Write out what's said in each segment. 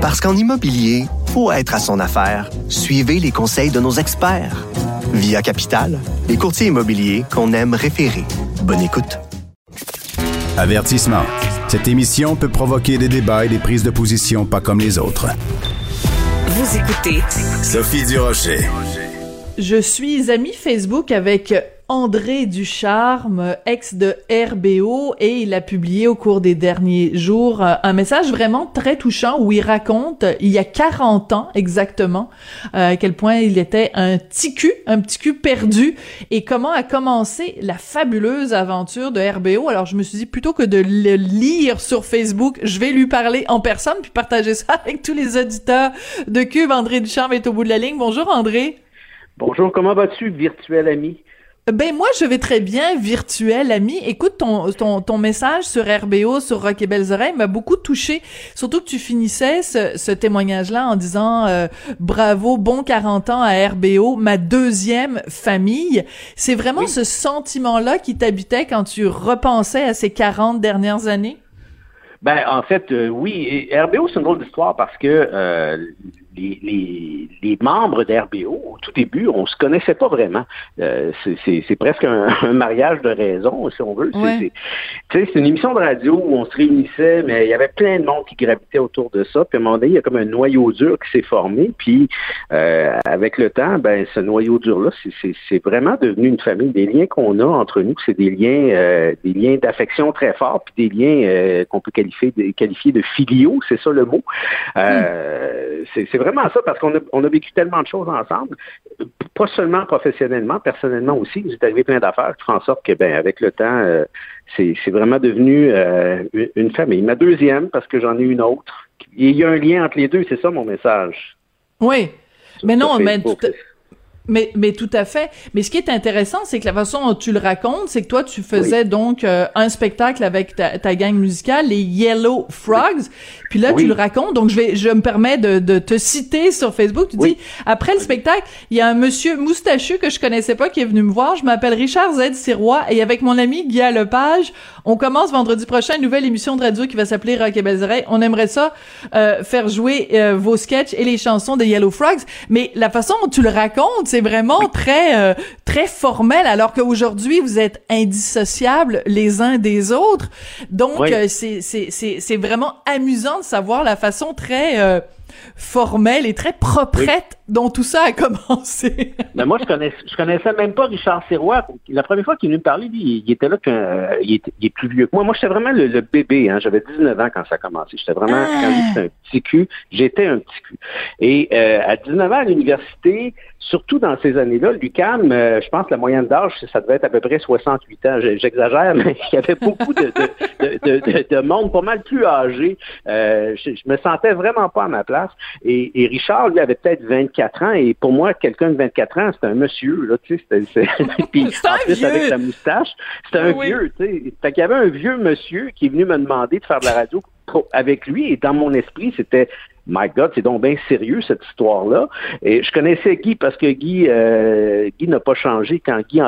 Parce qu'en immobilier, faut être à son affaire. Suivez les conseils de nos experts. Via Capital, les courtiers immobiliers qu'on aime référer. Bonne écoute. Avertissement. Cette émission peut provoquer des débats et des prises de position pas comme les autres. Vous écoutez Sophie Durocher. Je suis amie Facebook avec André Ducharme, ex de RBO, et il a publié au cours des derniers jours euh, un message vraiment très touchant où il raconte, il y a 40 ans exactement, euh, à quel point il était un petit cul, un petit cul perdu, et comment a commencé la fabuleuse aventure de RBO. Alors je me suis dit, plutôt que de le lire sur Facebook, je vais lui parler en personne, puis partager ça avec tous les auditeurs de Cube. André Ducharme est au bout de la ligne. Bonjour André. Bonjour, comment vas-tu, virtuel ami? Ben moi je vais très bien, virtuel ami. Écoute ton ton, ton message sur RBO, sur Rock et Belles Oreilles m'a beaucoup touché. Surtout que tu finissais ce, ce témoignage-là en disant euh, bravo, bon 40 ans à RBO, ma deuxième famille. C'est vraiment ce sentiment-là qui t'habitait quand tu repensais à ces 40 dernières années? Ben en fait euh, oui, et RBO c'est une drôle d'histoire parce que euh, les, les, membres d'RBO, au tout début, on se connaissait pas vraiment. Euh, c'est presque un, mariage de raison, si on veut. C'est une émission de radio où on se réunissait, mais il y avait plein de monde qui gravitait autour de ça. Puis à un moment donné, il y a comme un noyau dur qui s'est formé. Puis euh, avec le temps, ben ce noyau dur-là, c'est vraiment devenu une famille. Des liens qu'on a entre nous, c'est des liens, euh, des liens d'affection très forts, puis des liens qu'on peut qualifier de, qualifier de filiaux, c'est ça le mot. Hmm. C'est vraiment ça, parce qu'on a, on a vécu tellement de choses ensemble, pas seulement professionnellement, personnellement aussi. J'ai arrivé plein d'affaires qui font en sorte que, ben, avec le temps, euh, c'est, vraiment devenu euh, une famille. Ma deuxième, parce que j'en ai une autre. il y a un lien entre les deux, c'est ça mon message. Oui. Mais non, mais mais, mais tout à fait. Mais ce qui est intéressant, c'est que la façon dont tu le racontes, c'est que toi, tu faisais donc euh, un spectacle avec ta, ta, gang musicale, les Yellow Frogs. Puis là, tu le racontes. Donc, je vais, je me permets de, de te citer sur Facebook. Tu dis, après le spectacle, il y a un monsieur moustachu que je connaissais pas qui est venu me voir. Je m'appelle Richard Z. Sirois et avec mon ami Guy Lepage, on commence vendredi prochain une nouvelle émission de radio qui va s'appeler Rock et Belles On aimerait ça euh, faire jouer euh, vos sketchs et les chansons des Yellow Frogs. Mais la façon dont tu le racontes, c'est vraiment très euh, très formel, alors qu'aujourd'hui vous êtes indissociables les uns des autres. Donc c'est c'est c'est c'est vraiment amusant de savoir la façon très formelle et très proprette dont tout ça a commencé. Mais moi, je connaissais, je connaissais même pas Richard Sirois. La première fois qu'il me parler, lui, il était là qu'il euh, il, est, plus vieux que moi. Moi, j'étais vraiment le, bébé. Hein. J'avais 19 ans quand ça a commencé. J'étais vraiment, ah. quand j'étais un petit cul, j'étais un petit cul. Et euh, à 19 ans à l'université, surtout dans ces années-là, l'UCAM, euh, je pense que la moyenne d'âge, ça devait être à peu près 68 ans. J'exagère, mais il y avait beaucoup de, de, de, monde pas mal plus âgé. je, je me sentais vraiment pas à ma place. Et, et Richard, lui, avait peut-être 24 ans. Et pour moi, quelqu'un de 24 ans, c'est un monsieur, là, tu sais. Puis en plus, avec sa moustache, c'était un vieux, tu sais. Fait qu'il y avait un vieux monsieur qui est venu me demander de faire de la radio avec lui. Et dans mon esprit, c'était My God, c'est donc bien sérieux cette histoire-là. Et je connaissais Guy parce que Guy, euh, Guy n'a pas changé quand Guy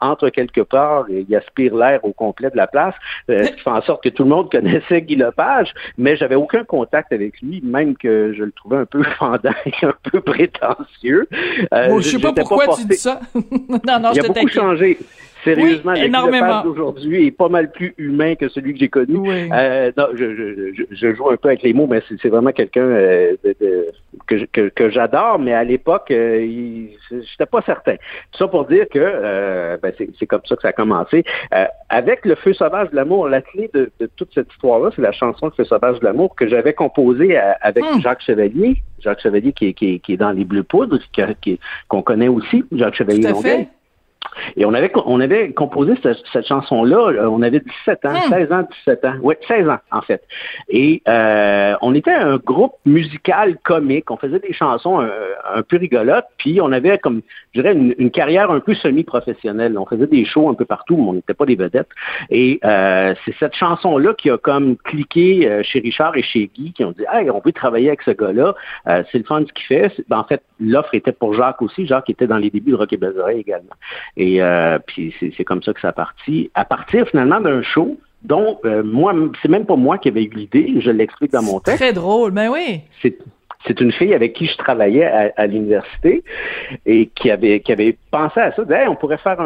entre, quelque part et il aspire l'air au complet de la place. Euh, ce qui fait en sorte que tout le monde connaissait Guy Lepage, mais j'avais aucun contact avec lui, même que je le trouvais un peu fendant et un peu prétentieux. Euh, je sais pas pourquoi tu dis ça. non, non, il a beaucoup changé. Sérieusement, oui, énormément. d'aujourd'hui est pas mal plus humain que celui que j'ai connu. Euh, non, je, je, je, joue un peu avec les mots, mais c'est vraiment quelqu'un euh, que, que, que j'adore, mais à l'époque, euh, j'étais pas certain. Tout ça pour dire que euh, ben c'est comme ça que ça a commencé. Avec le Feu sauvage de l'amour, la clé de, de toute cette histoire-là, c'est la chanson Le Feu sauvage de l'amour que j'avais composée avec hmm. Jacques Chevalier. Jacques Chevalier qui est, qui qui est dans les Bleus Poudres, qu'on connaît aussi, Jacques Chevalier Longueuil. Et on avait, on avait composé cette, chanson-là, euh, on avait 17 ans, 16 hmm. ans, 17 ans. Oui, 16 ans, en fait. Et euh, on était un groupe musical comique. On faisait des chansons un, peu rigolotes, puis on avait comme, je dirais, une, carrière un peu semi-professionnelle. On faisait des shows un peu partout, mais on n'était pas des vedettes. Et euh, c'est cette chanson-là qui a comme cliqué chez Richard et chez Guy, qui ont dit, hey, on veut travailler avec ce gars-là. c'est le fun ce qu'il fait. Ben, en fait, l'offre était pour Jacques aussi. Jacques était dans les débuts de Rock et également. Et euh, puis c'est comme ça que ça a parti. À partir finalement d'un show Donc, euh, moi, c'est même pas moi qui avais eu l'idée, je l'explique dans mon texte. Très drôle, mais ben oui. C'est une fille avec qui je travaillais à, l'université et qui avait qui avait pensé à ça. Hey, on pourrait faire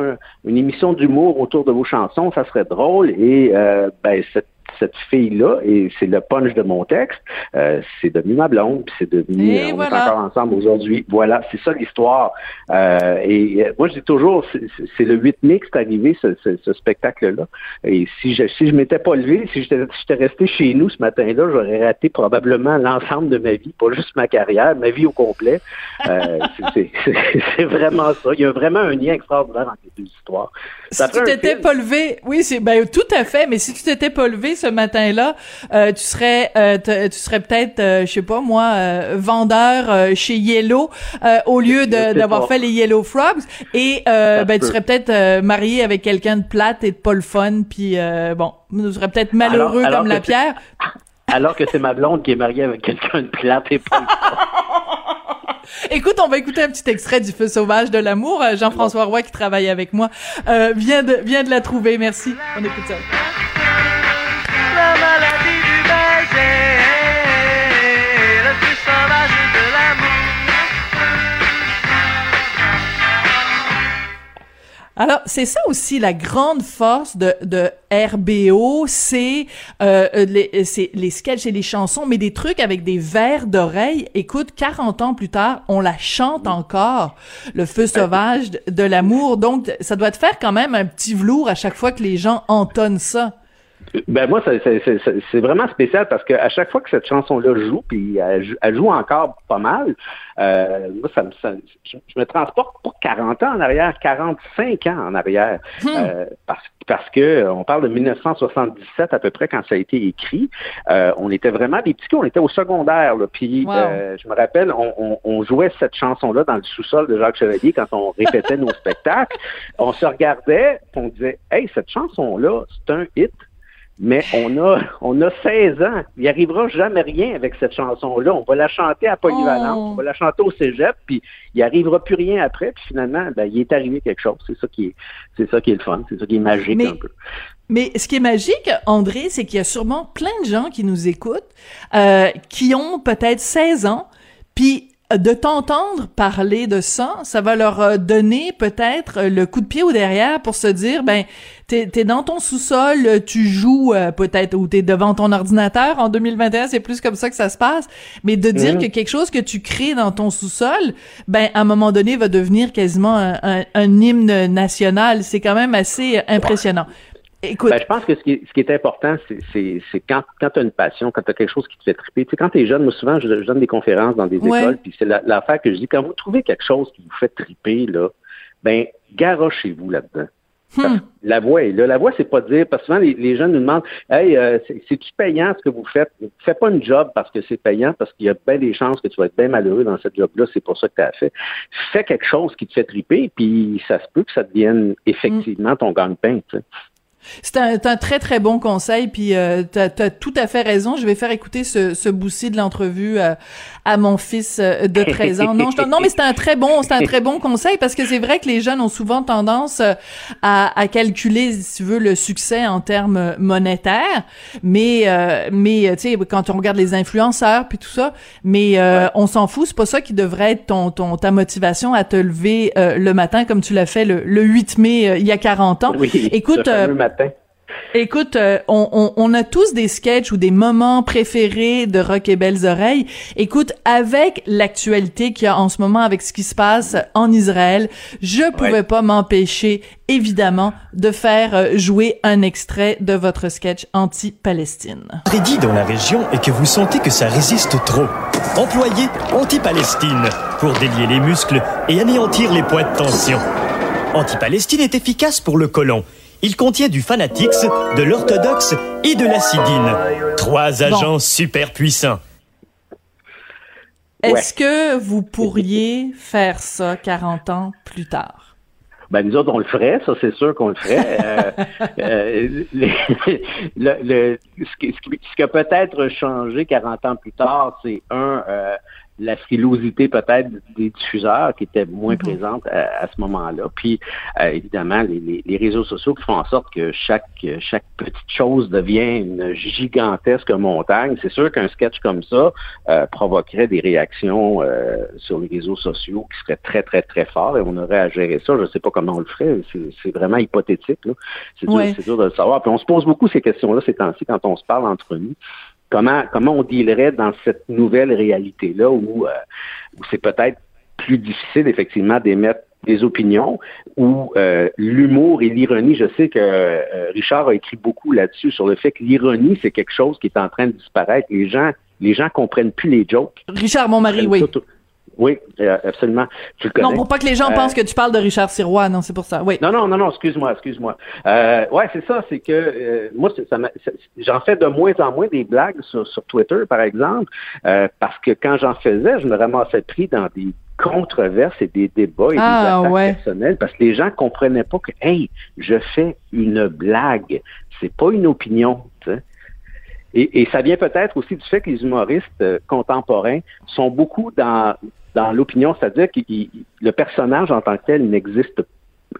une émission d'humour autour de vos chansons, ça serait drôle. Et euh, ben, cette cette fille-là, et c'est le punch de mon texte, euh, c'est devenu ma blonde, puis c'est devenu, euh, on est encore ensemble aujourd'hui. Voilà, c'est ça l'histoire. Euh, et moi, je dis toujours, c'est le 8 mai que c'est arrivé, ce, ce, spectacle-là. Et si je si je m'étais pas levé, si j'étais resté chez nous ce matin-là, j'aurais raté probablement l'ensemble de ma vie, pas juste ma carrière, ma vie au complet. c'est vraiment ça. Il y a vraiment un lien extraordinaire entre les deux histoires. Si tu t'étais pas levé, oui, c'est ben tout à fait, mais si tu t'étais pas levé ce matin-là, euh, tu serais euh, tu serais peut-être euh, je sais pas moi vendeur chez Yellow au lieu d'avoir fait les Yellow Frogs et ben tu serais peut-être marié avec quelqu'un de plate et de pas le fun puis bon, tu serais peut-être malheureux comme la pierre. Alors que c'est ma blonde qui est mariée avec quelqu'un de plate et pas le fun. Écoute, on va écouter un petit extrait du Feu sauvage de l'amour. Euh, Jean-François Roy, qui travaille avec moi, euh, vient, de, vient de la trouver. Merci. On écoute ça. De. Alors, c'est ça aussi la grande force de, de RBO, c'est euh, les, les sketchs et les chansons, mais des trucs avec des vers d'oreille. Écoute, 40 ans plus tard, on la chante encore, le feu sauvage de l'amour. Donc, ça doit te faire quand même un petit velours à chaque fois que les gens entonnent ça. Ben moi, c'est vraiment spécial parce qu'à chaque fois que cette chanson-là joue, puis elle, joue encore pas mal, euh, moi, ça, ça je, me transporte pas 40 ans en arrière, 45 ans en arrière, hmm. euh, parce, parce que on parle de 1977 à peu près quand ça a été écrit. Euh, on était vraiment des petits on était au secondaire, là, puis euh, je me rappelle, on, on jouait cette chanson-là dans le sous-sol de Jacques Chevalier quand on répétait nos spectacles. On se regardait, on disait, hey, cette chanson-là, c'est un hit mais on a, on a 16 ans. Il arrivera jamais rien avec cette chanson-là. On va la chanter à Polyvalence, oh. on va la chanter au cégep, puis il arrivera plus rien après. Puis finalement, ben, il est arrivé quelque chose. C'est ça qui est, c'est ça qui est le fun. C'est ça qui est magique un peu. Mais ce qui est magique, André, c'est qu'il y a sûrement plein de gens qui nous écoutent, euh, qui ont peut-être 16 ans, puis de t'entendre parler de ça, ça va leur euh, donner peut-être euh, le coup de pied au derrière pour se dire, ben, t'es es dans ton sous-sol, tu joues euh, peut-être, ou t'es devant ton ordinateur. En 2021, c'est plus comme ça que ça se passe. Mais de dire que quelque chose que tu crées dans ton sous-sol, ben, à un moment donné, va devenir quasiment un, un hymne national. C'est quand même assez impressionnant. Écoute. Ben, je pense que ce qui est, ce qui est important, c'est quand, quand tu as une passion, quand tu as quelque chose qui te fait triper. Tu sais, quand tu es jeune, moi souvent, je, donne des conférences dans des écoles, puis c'est l'affaire que je dis, quand vous trouvez quelque chose qui vous fait triper, là, ben, garochez-vous là-dedans. Hmm. La voix est là. La voix, c'est pas dire, parce que souvent, les, les jeunes nous demandent Hey, euh, c'est-tu payant ce que vous faites? Fais pas une job parce que c'est payant, parce qu'il y a bien des chances que tu vas être bien malheureux dans cette job-là, c'est pour ça que tu as fait. Fais quelque chose qui te fait triper, puis ça se peut que ça devienne effectivement ton gagne-pain. C'est un, un, très très bon conseil, puis euh, tu as, tout à fait raison. Je vais faire écouter ce, ce boussi de l'entrevue euh, à mon fils euh, de 13 ans. Non, non mais c'est un très bon, c'est un très bon conseil parce que c'est vrai que les jeunes ont souvent tendance euh, à, à, calculer, si tu veux, le succès en termes monétaires, mais mais tu sais quand on regarde les influenceurs puis tout ça, mais on s'en fout. C'est pas ça qui devrait être ton, ton ta motivation à te lever le matin comme tu l'as fait le, le 8 mai il y a 40 ans. Oui, Écoute. Écoute, euh, on, on, a tous des sketchs ou des moments préférés de Rock et Belles Oreilles. Écoute, avec l'actualité qu'il y a en ce moment avec ce qui se passe en Israël, je pouvais pas m'empêcher, évidemment, de faire euh, jouer un extrait de votre sketch anti-Palestine. dit dans la région et que vous sentez que ça résiste trop. Employez anti-Palestine pour délier les muscles et anéantir les points de tension. Anti-Palestine est efficace pour le côlon il contient du Fanatix, de l'orthodoxe et de l'acidine. Trois agents super puissants. Est-ce que vous pourriez faire ça 40 ans plus tard? Ben, nous autres, on le ferait, ça, c'est sûr qu'on le ferait. Euh, euh, le, ce, qui, a peut-être changé 40 ans plus tard, c'est un, euh, la frilosité peut-être des diffuseurs qui étaient moins mhm. présentes à, ce moment-là. Puis euh, évidemment, les, les, réseaux sociaux qui font en sorte que chaque chaque petite chose devient une gigantesque montagne. C'est sûr qu'un sketch comme ça euh, provoquerait des réactions euh, sur les réseaux sociaux qui seraient très très très forts et on aurait à gérer ça. Je ne sais pas comment on le ferait. C'est vraiment hypothétique. C'est dur, dur, de le savoir. Puis on se pose beaucoup ces questions-là ces temps-ci quand on se parle entre nous comment comment on dealerait dans cette nouvelle réalité là où, euh, où c'est peut-être plus difficile effectivement d'émettre des opinions où euh, l'humour et l'ironie, je sais que euh, Richard a écrit beaucoup là-dessus sur le fait que l'ironie c'est quelque chose qui est en train de disparaître. Les gens les gens comprennent plus les jokes. Richard mon mari, oui. Oui, euh, absolument. Non, pour pas que les gens pensent euh, que tu parles de Richard Sirois, non, c'est pour ça. Oui. Non, non, non, non, excuse-moi, excuse-moi. Euh, ouais, c'est ça, c'est que euh, moi, ça, j'en fais de moins en moins des blagues sur, sur Twitter, par exemple, parce que quand j'en faisais, je me ramassais pris dans des controverses et des débats et des ah, attaques personnelles parce que les gens comprenaient pas que, hey, je fais une blague, c'est pas une opinion. Tu et, ça vient peut-être aussi du fait que les humoristes contemporains sont beaucoup dans dans l'opinion, c'est-à-dire que le personnage en tant que tel n'existe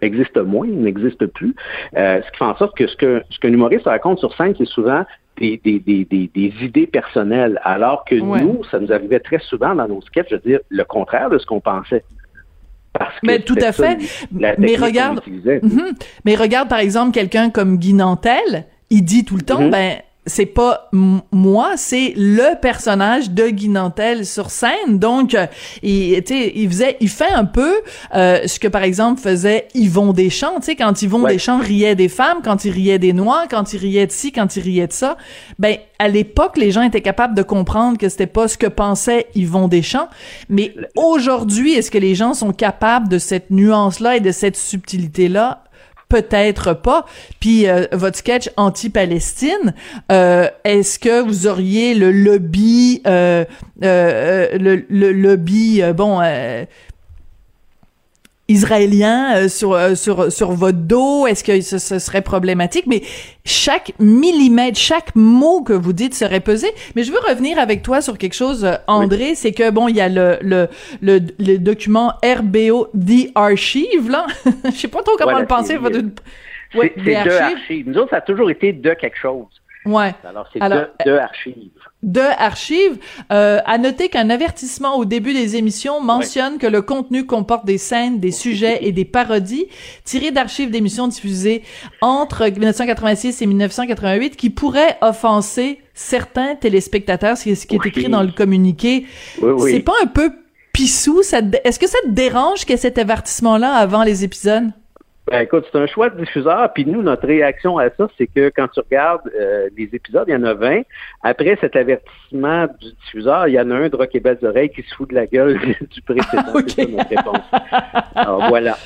existe moins, n'existe plus. Euh, ce qui fait en sorte que ce que ce qu'un humoriste raconte sur scène, c'est souvent des, des, des, des, idées personnelles, alors que nous, ça nous arrivait très souvent dans nos sketchs, je veux dire, le contraire de ce qu'on pensait. Parce que mais tout à fait. mais regarde, mhm. mais regarde par exemple quelqu'un comme Guy Nantel, il dit tout le temps, mhm. ben c'est pas moi, c'est le personnage de Guy Nantel sur scène. Donc, euh, il, il faisait, il fait un peu euh, ce que par exemple faisait Yvon Deschamps. Tu sais, quand Yvon Deschamps riait des femmes, quand il riait des noirs, quand il riait de ci, quand il riait de ça. Ben, à l'époque, les gens étaient capables de comprendre que c'était pas ce que pensait Yvon Deschamps. Mais aujourd'hui, est-ce que les gens sont capables de cette nuance-là et de cette subtilité-là? Peut-être pas. Puis euh, votre sketch anti-Palestine, euh, est-ce que vous auriez le lobby, euh, le, le, lobby, bon, israélien euh, sur euh, sur sur votre dos? Est-ce que ce, serait problématique? Mais chaque millimètre, chaque mot que vous dites serait pesé. Mais je veux revenir avec toi sur quelque chose, euh, André. C'est que bon, il y a le le le, le document RBO The Archive là. je sais pas trop comment le penser. C'est de archives. Nous autres, ça a toujours été de quelque chose. Ouais. Alors, c'est de, de archives de archives. Euh, à noter qu'un avertissement au début des émissions mentionne que le contenu comporte des scènes, des sujets et des parodies tirés d'archives d'émissions diffusées entre 1986 et 1988 qui pourraient offenser certains téléspectateurs, ce qui est écrit dans le communiqué. C'est pas un peu pissou? Est-ce que ça te dérange qu'il y ait cet avertissement-là avant les épisodes? Ben, écoute, c'est un choix de diffuseur, puis nous, notre réaction à ça, c'est que quand tu regardes euh, les épisodes, il y en a 20. Après cet avertissement du diffuseur, il y en a un de Rock et Belles Oreilles qui se fout de la gueule du précédent. c'est notre réponse. Alors, voilà.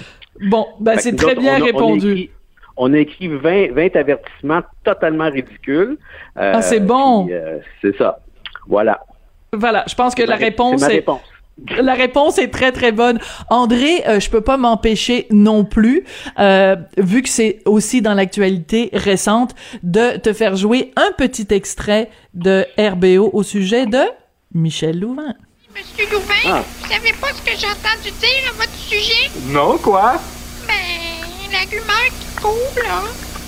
Bon, ben, c'est très bien répondu. On a écrit, 20, 20 avertissements totalement ridicules. ah, c'est bon. Euh, c'est ça. Voilà. Voilà, je pense que la réponse est... Réponse. La réponse est très très bonne. André, euh, je peux pas m'empêcher non plus, euh, vu que c'est aussi dans l'actualité récente, de te faire jouer un petit extrait de RBO au sujet de Michel Louvain. Monsieur Louvain, ah. vous savez pas ce que j'ai entendu dire à votre sujet? Non, quoi? Ben, l'argument qui coule, là.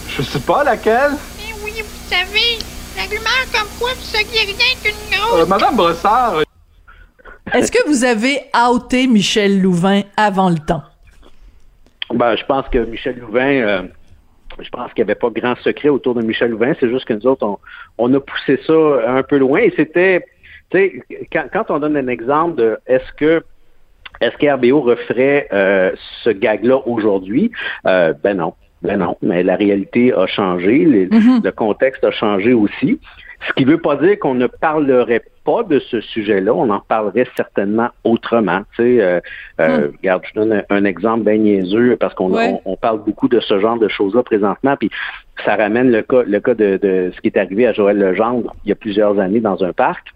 Je sais pas laquelle. Eh oui, vous savez, l'argument comme quoi vous seriez rien qu'une grosse... Euh, Madame Brossard, est-ce que vous avez outé Michel Louvain avant le temps? Ben, je pense que Michel Louvain, euh, je pense qu'il n'y avait pas grand secret autour de Michel Louvain. C'est juste que nous autres, on, a poussé ça un peu loin. Et c'était, tu sais, quand, on donne un exemple de est-ce que est-ce qu'RBO referait euh, ce gag-là aujourd'hui? Euh, ben non. Ben non, mais la réalité a changé, mm-hmm. le contexte a changé aussi. Ce qui ne veut pas dire qu'on ne parlerait pas de ce sujet-là, on en parlerait certainement autrement. Tu sais, euh, euh, hmm. regarde, je donne un, exemple bien niaiseux parce qu'on on, parle beaucoup de ce genre de choses-là présentement, puis ça ramène le cas, le cas de, de, ce qui est arrivé à Joël Legendre il y a plusieurs années dans un parc.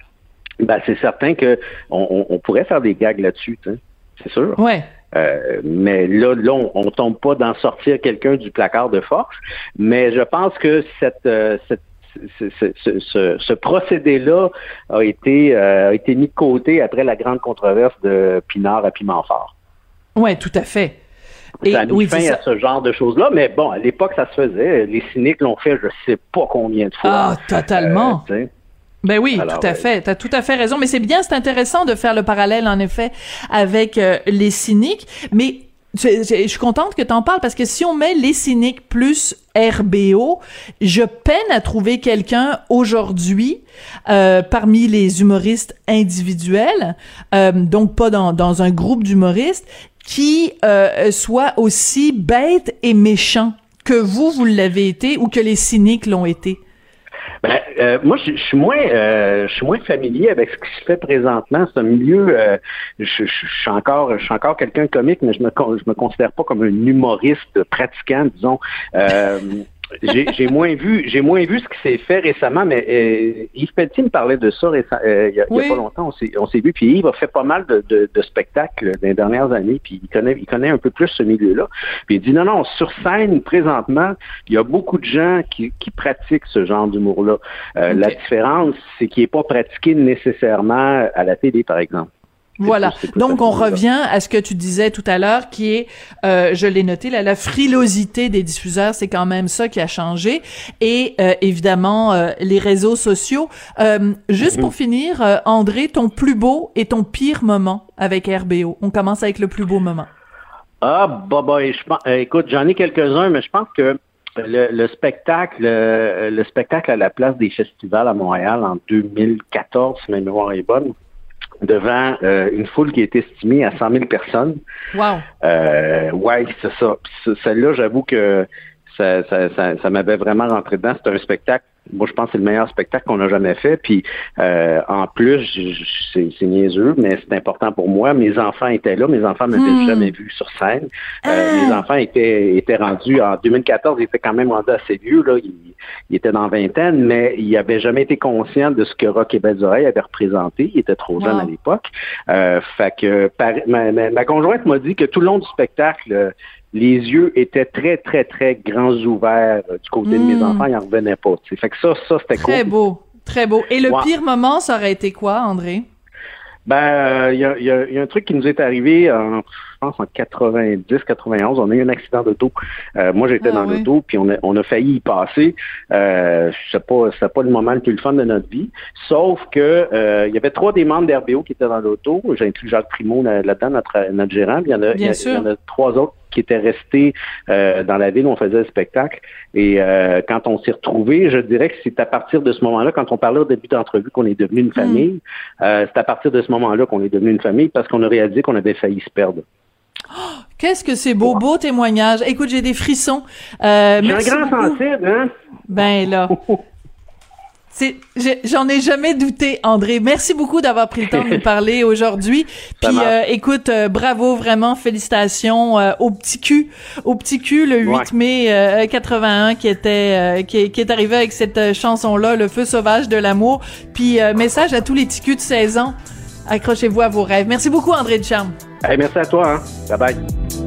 Ben, c'est certain que on, on, pourrait faire des gags là-dessus, c'est sûr. Ouais. Euh, mais là, là, on, ne tombe pas d'en sortir quelqu'un du placard de force. Mais je pense que cette, cette ce, procédé-là a été, a été mis de côté après la grande controverse de Pinard à Pimentfort. Oui, tout à fait. Et, ça a mis fin à ce genre de choses-là, mais bon, à l'époque, ça se faisait. Les cyniques l'ont fait je sais pas combien de fois. Ah, totalement. Ben oui, tout à fait. Tu as tout à fait raison. Mais c'est bien, c'est intéressant de faire le parallèle, en effet, avec euh, les cyniques. Mais je, suis contente que tu en parles parce que si on met les cyniques plus RBO, je peine à trouver quelqu'un aujourd'hui euh, parmi les humoristes individuels, euh, donc pas dans, dans un groupe d'humoristes, qui euh, soit aussi bête et méchant que vous, vous l'avez été ou que les cyniques l'ont été. Ben, euh, moi, je, suis moins, euh, je suis moins familier avec ce qui se fait présentement. Un milieu. Euh, je, suis encore, je suis encore quelqu'un de comique, mais je me, je me considère pas comme un humoriste pratiquant, disons j'ai moins vu j'ai moins vu ce qui s'est fait récemment, mais euh, Yves Pelletier me parlait de ça euh, il y, a, pas longtemps. On s'est vu, puis Yves a fait pas mal de, de, spectacles dans les dernières années, puis il connaît il connaît un peu plus ce milieu-là. Puis il dit non non sur scène présentement, il y a beaucoup de gens qui, qui pratiquent ce genre d'humour-là. Euh, la différence, c'est qu'il n'est pas pratiqué nécessairement à la télé, par exemple. Voilà. Donc on revient à ce que tu disais tout à l'heure, qui est, euh, je l'ai noté, la frilosité des diffuseurs, c'est quand même ça qui a changé, et euh, évidemment euh, les réseaux sociaux. juste pour mhm. finir, André, ton plus beau et ton pire moment avec RBO. On commence avec le plus beau moment. Ah, bah, bah je écoute, j'en ai quelques-uns, mais je pense que le, spectacle, le, spectacle à la place des festivals à Montréal en 2014, si ma mémoire est bonne, devant euh, une foule qui est estimée à 100 000 personnes. Wow. Euh, ouais, c'est ça. Celle-là, j'avoue que ça, ça, ça, ça m'avait vraiment rentré dedans. C'était un spectacle moi, je pense que c'est le meilleur spectacle qu'on a jamais fait. Puis, euh, en plus, c'est niaiseux, mais c'est important pour moi. Mes enfants étaient là. Mes enfants m'avaient hmm. jamais vu sur scène. Euh, ah. Mes enfants étaient, étaient rendus, en 2014, ils étaient quand même rendus assez vieux. Là. Ils, étaient dans vingtaine, mais ils n'avaient jamais été conscients de ce que Rock et Belles Oreilles avait représenté. Ils étaient trop jeunes à l'époque. Euh, fait que ma, ma, conjointe m'a dit que tout le long du spectacle, les yeux étaient très, très, très grands ouverts euh, du côté de mes hmm. enfants, ils n'en revenaient pas. Fait que ça, ça, c'était cool. Très beau, très beau. Et le pire moment, ça aurait été quoi, André? Ben, il y, a, un truc qui nous est arrivé en, je pense, en 90, 91. On a eu un accident d'auto. Euh, moi, j'étais ah dans l'auto, puis on a, on a failli y passer. Euh, c'est pas, c'est pas le moment le plus fun de notre vie. Sauf que euh, il y avait trois des membres d'RBO qui étaient dans l'auto. J'ai inclus Jacques Primo là-dedans, notre, notre gérant. il y en a, il y en a trois autres qui étaient restés euh, dans la ville où on faisait le spectacle. Et euh, quand on s'est retrouvés, je dirais que c'est à partir de ce moment-là, quand on parlait au début d'entrevue qu'on est devenu une hmm. famille, euh, c'est à partir de ce moment-là qu'on est devenu une famille parce qu'on a réalisé qu'on avait failli se perdre. Oh, qu'est-ce que c'est beau, beau témoignage. Écoute, j'ai des frissons. Euh, j'ai un grand sensible, hein? Ben là. j'en ai jamais douté, André. Merci beaucoup d'avoir pris le temps de nous parler aujourd'hui. Puis euh, écoute, euh, bravo vraiment, félicitations euh, au petit cul, au petit cul le 8 mai 81 qui était qui, est arrivé avec cette chanson là, le feu sauvage de l'amour. Puis message à tous les petits culs de 16 ans. Accrochez-vous à vos rêves. Merci beaucoup, André Ducharme. Hey, merci à toi. Hein. Bye bye.